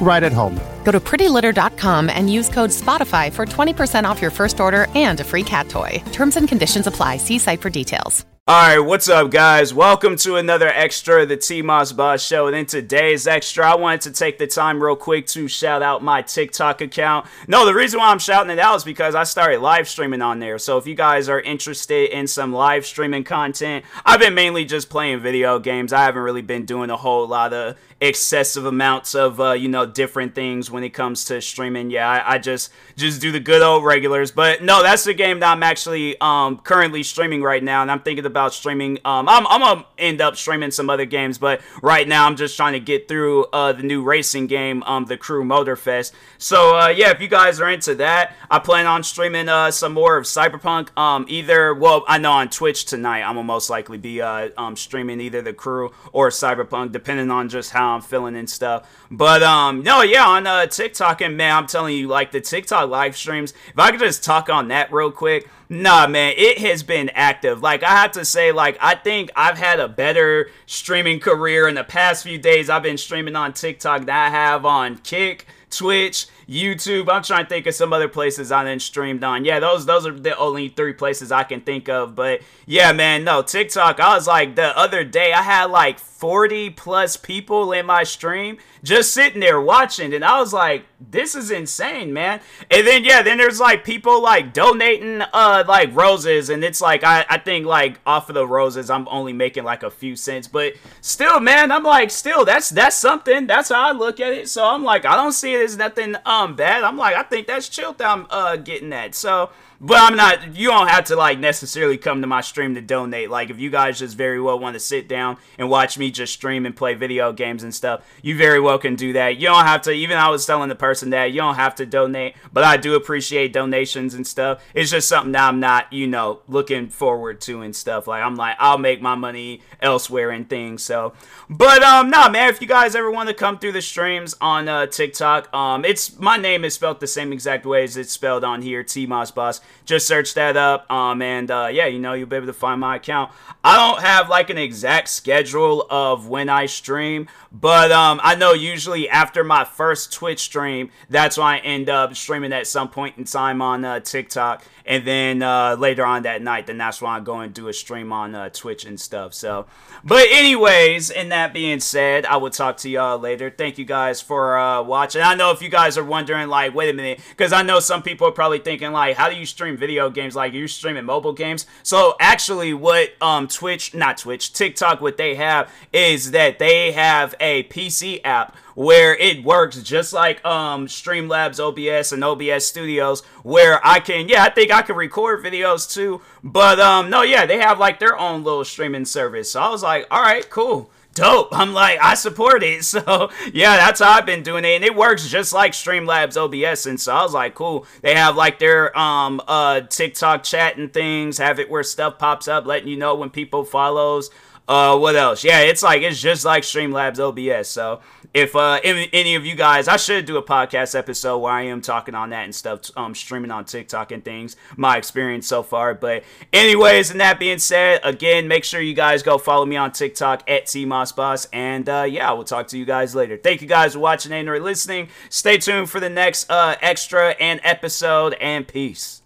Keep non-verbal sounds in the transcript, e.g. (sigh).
right at home. Go to prettylitter.com and use code SPOTIFY for 20% off your first order and a free cat toy. Terms and conditions apply. See site for details. All right, what's up, guys? Welcome to another extra of the T Moss Boss Show. And in today's extra, I wanted to take the time real quick to shout out my TikTok account. No, the reason why I'm shouting it out is because I started live streaming on there. So if you guys are interested in some live streaming content, I've been mainly just playing video games. I haven't really been doing a whole lot of excessive amounts of uh, you know different things when it comes to streaming. Yeah, I, I, just just do the good old regulars. But no, that's the game that I'm actually um, currently streaming right now, and I'm thinking about streaming. Um, I'm, I'm gonna end up streaming some other games, but right now I'm just trying to get through uh, the new racing game, um, the Crew Motorfest. So uh, yeah, if you guys are into that, I plan on streaming uh, some more of Cyberpunk. Um, either well, I know on Twitch tonight I'm gonna most likely be uh, um, streaming either the Crew or Cyberpunk, depending on just how I'm feeling and stuff. But um, no, yeah, on uh, TikTok and man, I'm telling you, like the TikTok live streams. If I could just talk on that real quick, nah, man, it has been active. Like I have to say, like I think I've had a better streaming career in the past few days. I've been streaming on TikTok than I have on Kick, Twitch YouTube. I'm trying to think of some other places I then streamed on. Yeah, those those are the only three places I can think of. But yeah, man, no TikTok. I was like the other day I had like 40 plus people in my stream just sitting there watching, and I was like, this is insane, man. And then yeah, then there's like people like donating uh like roses, and it's like I I think like off of the roses I'm only making like a few cents, but still, man, I'm like still that's that's something. That's how I look at it. So I'm like I don't see it as nothing um bad. I'm like, I think that's chill that I'm uh getting that. So but I'm not. You don't have to like necessarily come to my stream to donate. Like if you guys just very well want to sit down and watch me just stream and play video games and stuff, you very well can do that. You don't have to. Even I was telling the person that you don't have to donate, but I do appreciate donations and stuff. It's just something that I'm not, you know, looking forward to and stuff. Like I'm like I'll make my money elsewhere and things. So, but um, nah, man. If you guys ever want to come through the streams on uh, TikTok, um, it's my name is spelled the same exact way as it's spelled on here, T Moss Boss just search that up. Um, and uh, yeah, you know, you'll be able to find my account. I don't have like an exact schedule of when I stream, but um, I know usually after my first Twitch stream, that's when I end up streaming at some point in time on uh, TikTok. And then uh, later on that night, then that's when I go and do a stream on uh, Twitch and stuff. So, but anyways, and that being said, I will talk to y'all later. Thank you guys for uh, watching. I know if you guys are wondering, like, wait a minute, because I know some people are probably thinking, like, how do you stream video games? Like, you're streaming mobile games. So actually, what um Twitch, not Twitch, TikTok, what they have is that they have a PC app where it works just like um Streamlabs OBS and OBS Studios where I can yeah, I think I can record videos too. But um no, yeah, they have like their own little streaming service. So I was like, "All right, cool." Dope. I'm like, I support it. (laughs) So yeah, that's how I've been doing it. And it works just like Streamlabs OBS. And so I was like, cool. They have like their um uh TikTok chat and things, have it where stuff pops up, letting you know when people follows. Uh, what else? Yeah, it's like it's just like Streamlabs OBS. So if uh if any of you guys, I should do a podcast episode where I am talking on that and stuff, um, streaming on TikTok and things, my experience so far. But anyways, and that being said, again, make sure you guys go follow me on TikTok at tmossboss, and uh, yeah, we'll talk to you guys later. Thank you guys for watching and or listening. Stay tuned for the next uh extra and episode, and peace.